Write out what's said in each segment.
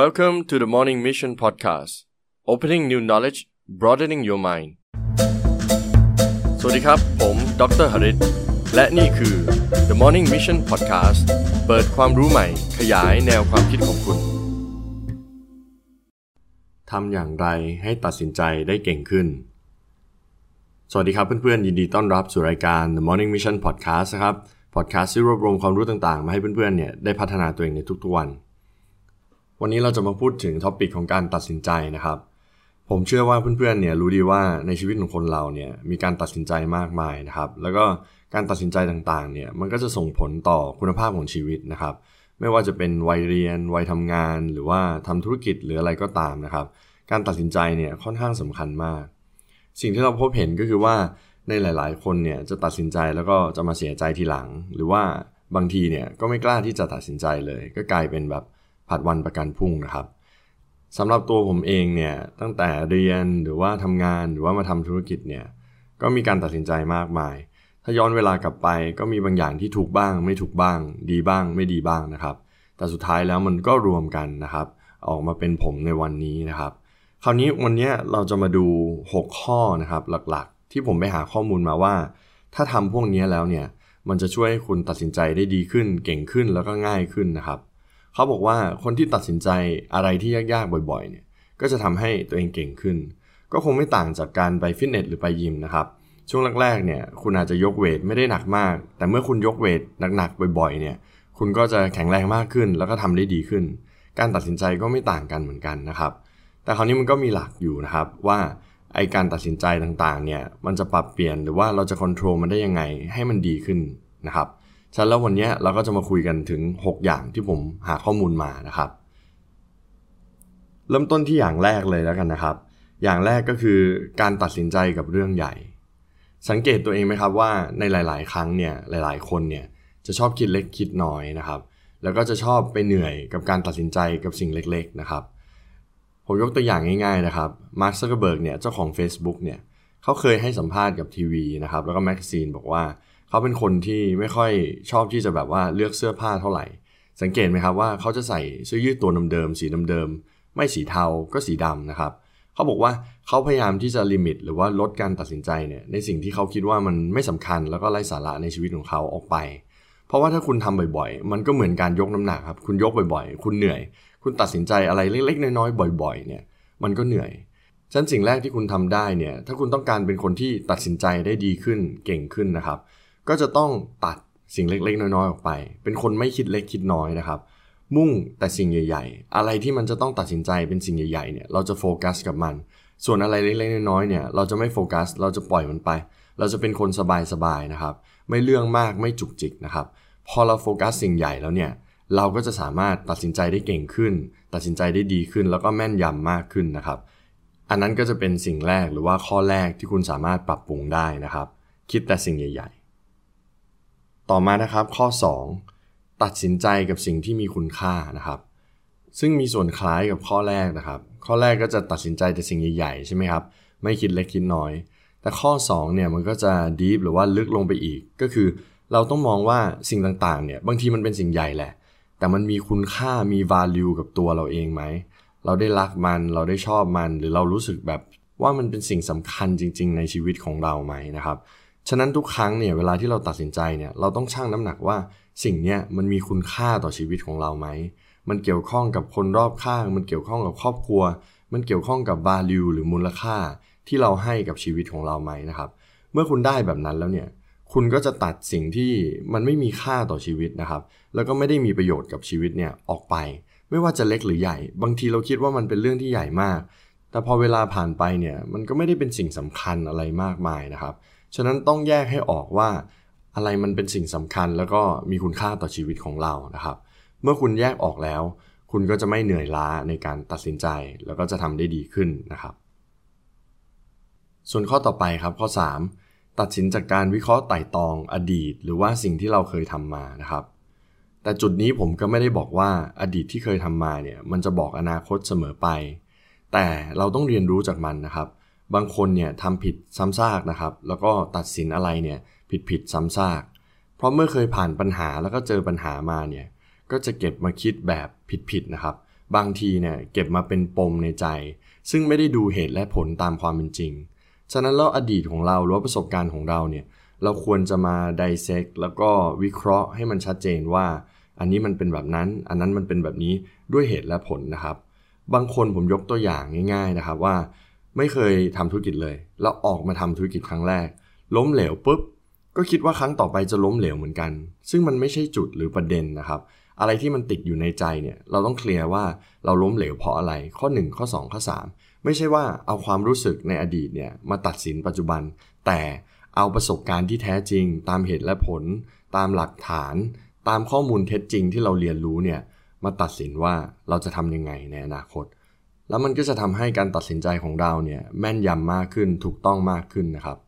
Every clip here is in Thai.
Welcome to the Morning Mission Podcast Opening new knowledge broadening your mind สวัสดีครับ ผมดรหริตและนี่คือ The Morning Mission Podcast เปิดความรู้ใหม่ ขยายแนวความคิดของคุณ ทำอย่างไรให้ตัดสินใจได้เก่งขึ้น สวัสดีครับเพื่อนๆ ยินดีต้อนรับสู่รายการ The Morning Mission Podcast นะครับ podcast ที่รวบรวมความรู้ต่างๆ มาให้เพื่อนๆ เนี่ยได้พัฒนาตัวเองในทุกๆวัน วันนี้เราจะมาพูดถึงท็อปิกของการตัดสินใจนะครับ ผมเชื่อว่าเพื่อนๆเนี่ยรู้ดีว่าในชีวิตของคนเราเนี่ยมีการตัดสินใจมากมายนะครับ แล้วก็การตัดสินใจต่างๆเนี่ยมันก็จะส่งผลต่อคุณภาพของชีวิตนะครับ ไม่ว่าจะเป็นวัยเรียนวัยทำงาน หรือว่าทำธุรกิจหรืออะไรก็ตามนะครับ การตัดสินใจเนี่ยค่อนข้างสำคัญมาก สิ่งที่เราพบเห็นก็คือว่าในหลาย ๆ คนเนี่ยจะตัดสินใจแล้วก็จะมาเสียใจทีหลัง หรือว่าบางทีเนี่ยก็ไม่กล้าที่จะตัดสินใจเลย ก็กลายเป็นแบบ ผัดวันประกันพรุ่งนะครับสำหรับตัวผมเองเนี่ยตั้งแต่เรียนหรือว่าทำงานหรือว่ามาทำธุรกิจเนี่ยก็มีการตัดสินใจมากมาย ถ้าย้อนเวลากลับไปก็มีบางอย่างที่ถูกบ้าง ไม่ถูกบ้าง ดีบ้าง ไม่ดีบ้างนะครับ แต่สุดท้ายแล้วมันก็รวมกันนะครับ ออกมาเป็นผมในวันนี้นะครับ คราวนี้วันนี้เราจะมาดู 6 ข้อนะครับหลักๆ ที่ผมไปหาข้อมูลมาว่า ถ้าทำพวกนี้แล้วเนี่ยมันจะช่วยให้คุณตัดสินใจได้ดีขึ้น เก่งขึ้นแล้วก็ง่ายขึ้นนะครับ เขาบอกว่าคนที่ตัดสินใจอะไรที่ยากๆบ่อยๆเนี่ยก็จะทำให้ตัวเองเก่งขึ้น ก็คงไม่ต่างจากการไปฟิตเนสหรือไปยิมนะครับช่วงแรกๆเนี่ยคุณอาจจะยกเวทไม่ได้หนักมาก แต่เมื่อคุณยกเวทหนักๆบ่อยๆเนี่ยคุณก็จะแข็งแรงมากขึ้น แล้วก็ทำได้ดีขึ้น การตัดสินใจก็ไม่ต่างกันเหมือนกันนะครับ แต่คราวนี้มันก็มีหลักอยู่นะครับว่าไอการตัดสินใจต่างๆเนี่ยมันจะปรับเปลี่ยนหรือว่าเราจะควบคุมมันได้ยังไงให้มันดีขึ้นนะครับ ฉะนั้นแล้ววันนี้เราก็จะมาคุยกันถึง 6 อย่างที่ผมหาข้อมูลมานะครับ เริ่มต้นที่อย่างแรกเลยแล้วกันนะครับ อย่างแรกก็คือการตัดสินใจกับเรื่องใหญ่ สังเกตตัวเองไหมครับว่าในหลาย ๆ ครั้งเนี่ยหลาย ๆ คนเนี่ยจะชอบคิดเล็กคิดน้อยนะครับ แล้วก็จะชอบไปเหนื่อยกับการตัดสินใจกับสิ่งเล็ก ๆ นะครับผมยกตัวอย่างง่าย ๆ นะครับ มาร์คซักเกอร์เบิร์กเนี่ยเจ้าของ Facebook เนี่ยเขาเคยให้สัมภาษณ์กับทีวีนะครับ แล้วก็ magazine บอกว่า เขาเป็นคนที่ไม่ค่อยชอบที่จะแบบว่าเลือกเสื้อผ้าเท่าไหร่ สังเกตไหมครับว่าเขาจะใส่เสื้อยืดตัวเดิมๆสีเดิมๆไม่สีเทาก็สีดำนะครับเขาบอกว่าเขาพยายามที่จะ limit หรือว่าลดการตัดสินใจเนี่ยในสิ่งที่เขาคิดว่ามันไม่สำคัญแล้วก็ไร้สาระในชีวิตของเขาออกไป เพราะว่าถ้าคุณทำบ่อยๆ มันก็เหมือนการยกน้ำหนักครับคุณยกบ่อยๆ คุณเหนื่อย คุณตัดสินใจอะไรเล็กๆ น้อยๆบ่อย ๆ เนี่ยมันก็เหนื่อยฉะนั้นสิ่งแรกที่คุณทำได้เนี่ยถ้าคุณต้องการเป็นคนที่ตัดสินใจได้ดีขึ้นเก่งขึ้นนะครับ ก็จะต้องตัดสิ่งเล็กๆ น้อยๆ ออกไป เป็นคนไม่คิดเล็กคิดน้อยนะครับ มุ่งแต่สิ่งใหญ่ ๆ อะไรที่มันจะต้องตัดสินใจเป็นสิ่งใหญ่ๆ เนี่ย เราจะโฟกัสกับมัน ส่วนอะไรเล็กๆ น้อยๆ เนี่ย เราจะไม่โฟกัส เราจะปล่อยมันไป เราจะเป็นคนสบายๆ นะครับ ไม่เรื่องมาก ไม่จุกจิกนะครับ พอเราโฟกัสสิ่งใหญ่แล้วเนี่ย เราก็จะสามารถตัดสินใจได้เก่งขึ้น ตัดสินใจได้ดีขึ้น แล้วก็แม่นยำมากขึ้นนะครับ อันนั้นก็จะเป็นสิ่งแรกหรือว่าข้อแรกที่คุณสามารถปรับปรุงได้นะครับ คิดแต่สิ่งใหญ่ๆ ต่อมานะครับข้อ 2 ตัดสินใจกับสิ่งที่มีคุณค่านะครับ ซึ่งมีส่วนคล้ายกับข้อแรกนะครับ ข้อแรกก็จะตัดสินใจแต่สิ่งใหญ่ๆใช่ไหมครับไม่คิดเล็กคิดน้อย แต่ข้อ2เนี่ยมันก็จะดีฟหรือว่าลึกลงไปอีก ก็คือเราต้องมองว่าสิ่งต่างๆเนี่ยบางทีมันเป็นสิ่งใหญ่แหละ แต่มันมีคุณค่ามี value กับตัวเราเองไหม เราได้รักมันเราได้ชอบมัน หรือเรารู้สึกแบบว่ามันเป็นสิ่งสำคัญจริง ๆ ในชีวิตของเราไหมนะครับ ฉะนั้นทุกครั้งเนี่ยเวลาที่เราตัดสินใจเนี่ยเราต้องชั่งน้ำหนักว่าสิ่งเนี้ยมันมีคุณค่าต่อชีวิตของเราไหม มันเกี่ยวข้องกับคนรอบข้าง มันเกี่ยวข้องกับครอบครัว มันเกี่ยวข้องกับ value หรือมูลค่าที่เราให้กับชีวิตของเราไหมนะครับ เมื่อคุณได้แบบนั้นแล้วเนี่ยคุณก็จะตัดสิ่งที่มันไม่มีค่าต่อชีวิตนะครับ แล้วก็ไม่ได้มีประโยชน์กับชีวิตเนี่ยออกไป ไม่ว่าจะเล็กหรือใหญ่ บางทีเราคิดว่ามันเป็นเรื่องที่ใหญ่มาก แต่พอเวลาผ่านไปเนี่ยมันก็ไม่ได้เป็นสิ่งสำคัญอะไรมากมายนะครับ ฉะนั้นต้องแยกให้ออกว่า อะไรมันเป็นสิ่งสำคัญแล้วก็มีคุณค่าต่อชีวิตของเรานะครับ เมื่อคุณแยกออกแล้ว คุณก็จะไม่เหนื่อยล้าในการตัดสินใจ แล้วก็จะทำได้ดีขึ้นนะครับ ส่วนข้อต่อไปครับข้อ 3 ตัดสินจากการวิเคราะห์ไต่ตองอดีต หรือว่าสิ่งที่เราเคยทำมานะครับแต่จุดนี้ผมก็ไม่ได้บอกว่าอดีตที่เคยทำมาเนี่ยมันจะบอกอนาคตเสมอไป แต่เราต้องเรียนรู้จากมันนะครับ บางคนเนี่ยทำผิดซ้ำซากนะครับ แล้วก็ตัดสินอะไรเนี่ยผิดผิดซ้ำซาก เพราะเมื่อเคยผ่านปัญหาแล้วก็เจอปัญหามาเนี่ยก็จะเก็บมาคิดแบบผิดๆนะครับ บางทีเนี่ยเก็บมาเป็นปมในใจ ซึ่งไม่ได้ดูเหตุและผลตามความเป็นจริง ฉะนั้นแล้วอดีตของเราหรือประสบการณ์ของเราเนี่ยเราควรจะมาไดเซกแล้วก็วิเคราะห์ให้มันชัดเจนว่า อันนี้มันเป็นแบบนั้น อันนั้นมันเป็นแบบนี้ด้วยเหตุและผลนะครับ บางคนผมยกตัวอย่างง่าย ๆนะครับว่า ไม่เคยทำธุรกิจเลย แล้วออกมาทำธุรกิจครั้งแรก ล้มเหลวปุ๊บก็คิดว่าครั้งต่อไปจะล้มเหลวเหมือนกัน ซึ่งมันไม่ใช่จุดหรือประเด็นนะครับ อะไรที่มันติดอยู่ในใจเนี่ย เราต้องเคลียร์ว่าเราล้มเหลวเพราะอะไร ข้อ 1 ข้อ 2 ข้อ 3 ไม่ใช่ว่าเอาความรู้สึกในอดีตเนี่ยมาตัดสินปัจจุบัน แต่เอาประสบการณ์ที่แท้จริง ตามเหตุและผล ตามหลักฐาน ตามข้อมูลเท็จจริงที่เราเรียนรู้เนี่ย มาตัดสินว่าเราจะทำยังไงในอนาคต แล้วมันก็จะทำให้การตัดสินใจของเราเนี่ยแม่นยำมากขึ้นถูกต้องมากขึ้นนะครับ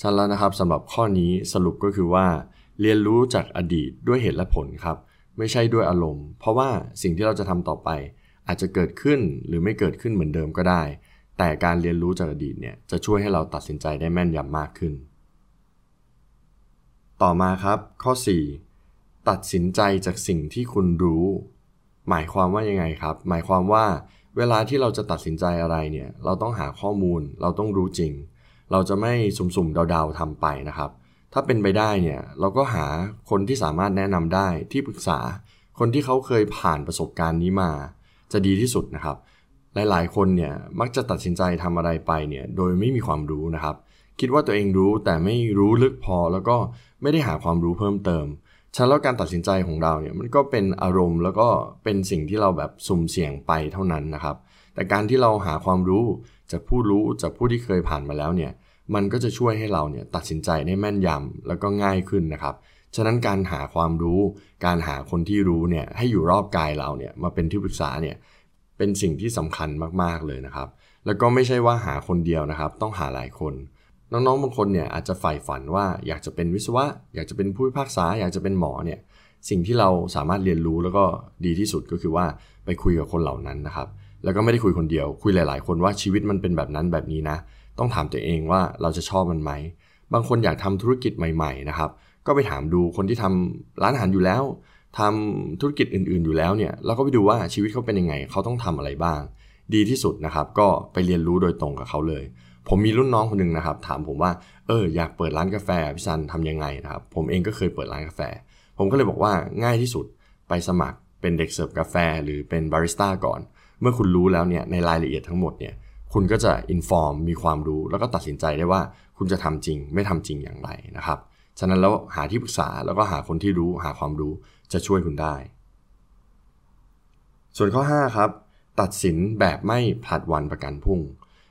ชันแล้วนะครับสำหรับข้อนี้สรุปก็คือว่า เรียนรู้จากอดีตด้วยเหตุและผลครับ ไม่ใช่ด้วยอารมณ์ เพราะว่าสิ่งที่เราจะทำต่อไป อาจจะเกิดขึ้นหรือไม่เกิดขึ้นเหมือนเดิมก็ได้ แต่การเรียนรู้จากอดีตเนี่ยจะช่วยให้เราตัดสินใจได้แม่นยำมากขึ้น ต่อมาครับ ข้อ 4 ตัดสินใจจากสิ่งที่คุณรู้ หมายความว่ายังไงครับ หมายความว่า เวลาที่เราจะตัดสินใจอะไรเนี่ยเราต้องหาข้อมูลเราต้องรู้จริง เราจะไม่สุ่มๆเดาๆทำไปนะครับ ถ้าเป็นไปได้เนี่ยเราก็หาคนที่สามารถแนะนำได้ที่ปรึกษา คนที่เขาเคยผ่านประสบการณ์นี้มา จะดีที่สุดนะครับ หลายๆ คนเนี่ยมักจะตัดสินใจทำอะไรไปเนี่ยโดยไม่มีความรู้นะครับ คิดว่าตัวเองรู้แต่ไม่รู้ลึกพอแล้วก็ไม่ได้หาความรู้เพิ่มเติม ฉะนั้นแล้วการตัดสินใจของเราเนี่ยมันก็เป็นอารมณ์แล้วก็เป็นสิ่งที่เราแบบสุ่มเสี่ยงไปเท่านั้นนะครับ แต่การที่เราหาความรู้จากผู้รู้จากผู้ที่เคยผ่านมาแล้วเนี่ยมันก็จะช่วยให้เราเนี่ยตัดสินใจได้แม่นยำแล้วก็ง่ายขึ้นนะครับ ฉะนั้นการหาความรู้ การหาคนที่รู้เนี่ยให้อยู่รอบกายเราเนี่ยมาเป็นที่ปรึกษาเนี่ยเป็นสิ่งที่สำคัญมากๆเลยนะครับ แล้วก็ไม่ใช่ว่าหาคนเดียวนะครับ ต้องหาหลายคน น้องๆบางคนเนี่ยอาจจะใฝ่ฝันว่าอยากจะเป็นวิศวะ อยากจะเป็นผู้พิพากษา อยากจะเป็นหมอเนี่ยสิ่งที่เราสามารถเรียนรู้แล้วก็ดีที่สุดก็คือว่าไปคุยกับคนเหล่านั้นนะครับ แล้วก็ไม่ได้คุยคนเดียว คุยหลาย ๆ คนว่าชีวิตมันเป็นแบบนั้นแบบนี้นะ ต้องถามตัวเองว่าเราจะชอบมันไหม บางคนอยากทำธุรกิจใหม่ ๆ นะครับ ก็ไปถามดูคนที่ทำร้านอาหารอยู่แล้วทำธุรกิจอื่น ๆ อยู่แล้วเนี่ยเราก็ไปดูว่าชีวิตเขาเป็นยังไง เขาต้องทำอะไรบ้าง ดีที่สุดนะครับ ก็ไปเรียนรู้โดยตรงกับเขาเลย ผมมีรุ่นน้องคนหนึ่งนะครับ ถามผมว่าเอออยากเปิดร้านกาแฟพี่ซันทำยังไงนะครับ ผมเองก็เคยเปิดร้านกาแฟ ผมก็เลยบอกว่าง่ายที่สุดไปสมัครเป็นเด็กเสิร์ฟกาแฟ หรือเป็นบาริสต้าก่อน เมื่อคุณรู้แล้วเนี่ยในรายละเอียดทั้งหมดเนี่ยคุณก็จะอินฟอร์มมีความรู้ แล้วก็ตัดสินใจได้ว่าคุณจะทำจริง ไม่ทำจริงอย่างไรนะครับฉะนั้นแล้วหาที่ปรึกษาแล้วก็หาคนที่รู้หาความรู้จะช่วยคุณได้ ส่วนข้อ 5 ครับ ตัดสินแบบไม่ผลัดวันประกันพรุ่ง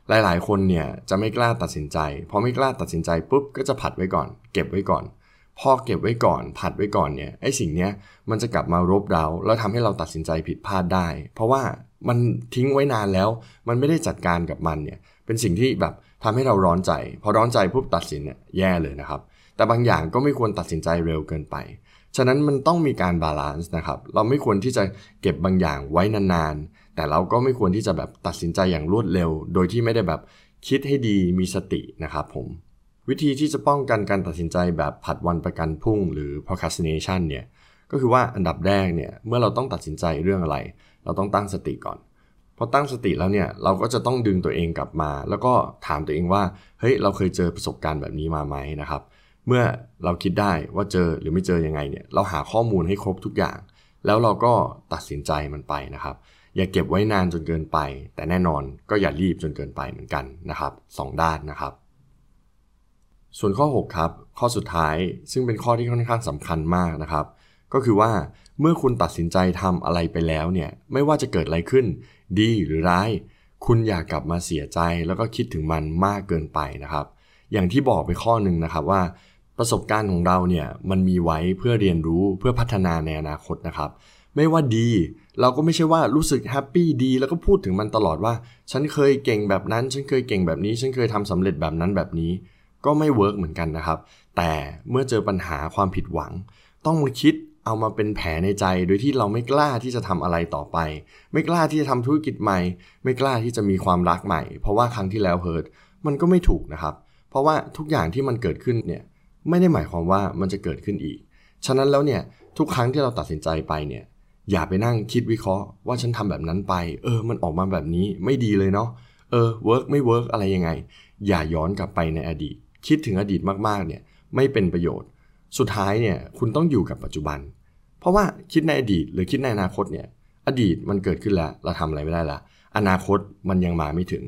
หลายๆ คนเนี่ยจะไม่กล้าตัดสินใจ พอไม่กล้าตัดสินใจปุ๊บก็จะผัดไว้ก่อน เก็บไว้ก่อน พอเก็บไว้ก่อน ผัดไว้ก่อนเนี่ยไอ้สิ่งเนี้ยมันจะกลับมารบเรา แล้วทำให้เราตัดสินใจผิดพลาดได้ เพราะว่ามันทิ้งไว้นานแล้ว มันไม่ได้จัดการกับมันเนี่ยเป็นสิ่งที่แบบทำให้เราร้อนใจ พอร้อนใจปุ๊บตัดสินเนี่ยแย่เลยนะครับ แต่บางอย่างก็ไม่ควรตัดสินใจเร็วเกินไปฉะนั้นมันต้องมีการ balance นะครับ เราไม่ควรที่จะเก็บบางอย่างไว้นานๆ แต่เราก็ไม่ควรที่จะแบบตัดสินใจอย่างรวดเร็ว โดยที่ไม่ได้แบบคิดให้ดีมีสตินะครับผม วิธีที่จะป้องกันการตัดสินใจแบบผัดวันประกันพรุ่ง หรือ procrastination เนี่ยก็คือว่าอันดับแรกเนี่ยเมื่อเราต้องตัดสินใจเรื่องอะไร เราต้องตั้งสติก่อนพอตั้งสติแล้วเนี่ยเราก็จะต้องดึงตัวเองกลับมา แล้วก็ถามตัวเองว่าเฮ้ยเราเคยเจอประสบการณ์แบบนี้มาไหมนะครับ เมื่อเราคิดได้ว่าเจอหรือไม่เจอยังไงเนี่ยเราหาข้อมูลให้ครบทุกอย่าง แล้วเราก็ตัดสินใจมันไปนะครับ อย่าเก็บไว้นานจนเกินไป แต่แน่นอนก็อย่ารีบจนเกินไปเหมือนกันนะครับสองด้านนะครับ ส่วนข้อ 6 ครับ ข้อสุดท้ายซึ่งเป็นข้อที่ค่อนข้างสำคัญมากนะครับ ก็คือว่าเมื่อคุณตัดสินใจทำอะไรไปแล้วเนี่ยไม่ว่าจะเกิดอะไรขึ้น ดีหรือร้าย คุณอย่ากกลับมาเสียใจแล้วก็คิดถึงมันมากเกินไปนะครับ อย่างที่บอกไปข้อหนึ่งนะครับว่าประสบการณ์ของเราเนี่ยมันมีไว้เพื่อเรียนรู้เพื่อพัฒนาในอนาคตนะครับ ไม่ว่าดี เราก็ไม่ใช่ว่ารู้สึกแฮปปี้ดี แล้วก็พูดถึงมันตลอดว่า ฉันเคยเก่งแบบนั้น ฉันเคยเก่งแบบนี้ ฉันเคยทำสำเร็จแบบนั้นแบบนี้ ก็ไม่ work เหมือนกันนะครับ แต่เมื่อเจอปัญหาความผิดหวัง ต้องมาคิดเอามาเป็นแผลในใจโดยที่เราไม่กล้าที่จะทำอะไรต่อไป ไม่กล้าที่จะทำธุรกิจใหม่ ไม่กล้าที่จะมีความรักใหม่ เพราะว่าครั้งที่แล้ว hurt มันก็ไม่ถูกนะครับ เพราะว่าทุกอย่างที่มันเกิดขึ้นเนี่ยไม่ได้หมายความว่ามันจะเกิดขึ้นอีก ฉะนั้นแล้วเนี่ยทุกครั้งที่เราตัดสินใจไปเนี่ย อย่าไปนั่งคิดวิเคราะห์ว่าฉันทำแบบนั้นไป เออ มันออกมาแบบนี้ไม่ดีเลยเนาะ เออ work ไม่ work อะไรยังไง อย่าย้อนกลับไปในอดีต คิดถึงอดีตมากๆ เนี่ย ไม่เป็นประโยชน์ สุดท้ายเนี่ย คุณต้องอยู่กับปัจจุบัน เพราะว่าคิดในอดีตหรือคิดในอนาคตเนี่ย อดีตมันเกิดขึ้นแล้ว เราทำอะไรไม่ได้ละ อนาคตมันยังมาไม่ถึง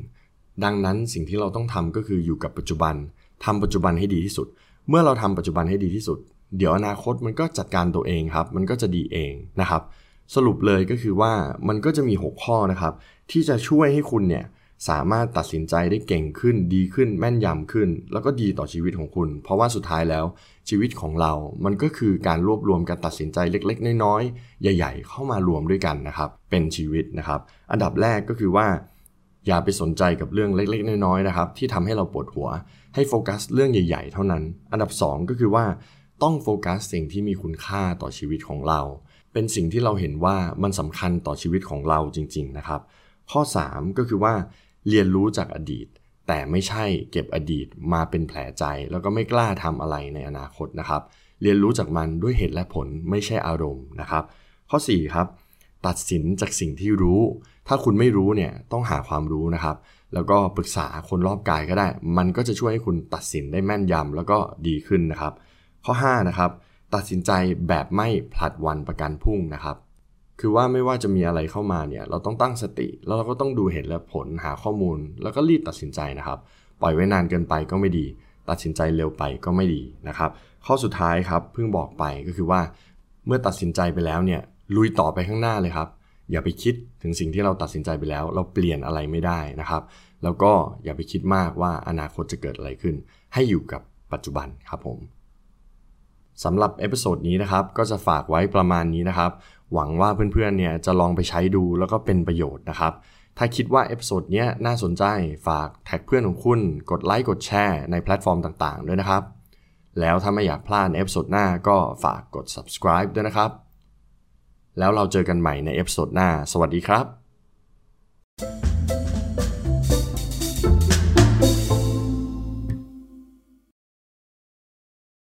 ดังนั้นสิ่งที่เราต้องทำก็คืออยู่กับปัจจุบันทำปัจจุบันให้ดีที่สุด เมื่อเราทำปัจจุบันให้ดีที่สุด เดี๋ยวอนาคตมันก็จัดการตัวเองครับ มันก็จะดีเองนะครับ สรุปเลยก็คือว่ามันก็จะมี 6 ข้อนะครับ ที่จะช่วยให้คุณเนี่ยสามารถตัดสินใจได้เก่งขึ้นดีขึ้นแม่นยำขึ้น แล้วก็ดีต่อชีวิตของคุณ เพราะว่าสุดท้ายแล้วชีวิตของเรา มันก็คือการรวบรวมการตัดสินใจเล็ก ๆ น้อยๆ ใหญ่ ๆ เข้ามารวมด้วยกันนะครับ เป็นชีวิตนะครับ อันดับแรกก็คือว่า อย่าไปสนใจกับเรื่องเล็ก ๆ น้อยๆนะครับ ที่ทำให้เราปวดหัว ให้โฟกัสเรื่องใหญ่ ๆ เท่านั้น อันดับ 2 ก็คือว่าต้องโฟกัสสิ่งที่มีคุณค่าต่อชีวิตของเรา เป็นสิ่งที่เราเห็นว่ามันสำคัญต่อชีวิตของเราจริง ๆนะครับ ข้อ 3 ก็คือว่าเรียนรู้จากอดีต แต่ไม่ใช่เก็บอดีตมาเป็นแผลใจ แล้วก็ไม่กล้าทำอะไรในอนาคตนะครับ เรียนรู้จากมันด้วยเหตุและผลไม่ใช่อารมณ์นะครับ ข้อ 4 ครับ ตัดสินจากสิ่งที่รู้ ถ้าคุณไม่รู้เนี่ยต้องหาความรู้นะครับ แล้วก็ปรึกษาคนรอบกายก็ได้ มันก็จะช่วยให้คุณตัดสินได้แม่นยำแล้วก็ดีขึ้นนะครับ ข้อ 5 นะครับ ตัดสินใจแบบไม่ผลัดวันประกันพรุ่งนะครับ คือว่าไม่ว่าจะมีอะไรเข้ามาเนี่ยเราต้องตั้งสติ แล้วเราก็ต้องดูเหตุและผลหาข้อมูล แล้วก็รีบตัดสินใจนะครับ ปล่อยไว้นานเกินไปก็ไม่ดี ตัดสินใจเร็วไปก็ไม่ดีนะครับ ข้อสุดท้ายครับเพิ่งบอกไปก็คือว่า เมื่อตัดสินใจไปแล้วเนี่ยลุยต่อไปข้างหน้าเลยครับอย่าไปคิดถึงสิ่งที่เราตัดสินใจไปแล้ว เราเปลี่ยนอะไรไม่ได้นะครับ แล้วก็อย่าไปคิดมากว่าอนาคตจะเกิดอะไรขึ้น ให้อยู่กับปัจจุบันครับผม สำหรับ episode นี้นะครับก็จะฝากไว้ประมาณนี้นะครับ หวังว่าเพื่อนๆเนี่ยจะลองไปใช้ดูแล้วก็เป็นประโยชน์นะครับ ถ้าคิดว่า episode นี้น่าสนใจฝาก tag เพื่อนของคุณกดไลค์กดแชร์ในแพลตฟอร์มต่างๆ ด้วยนะครับ แล้วถ้าไม่อยากพลาด episode หน้าก็ฝากกด subscribe ด้วยนะครับ แล้วเราเจอกันใหม่ใน episode หน้า สวัสดีครับ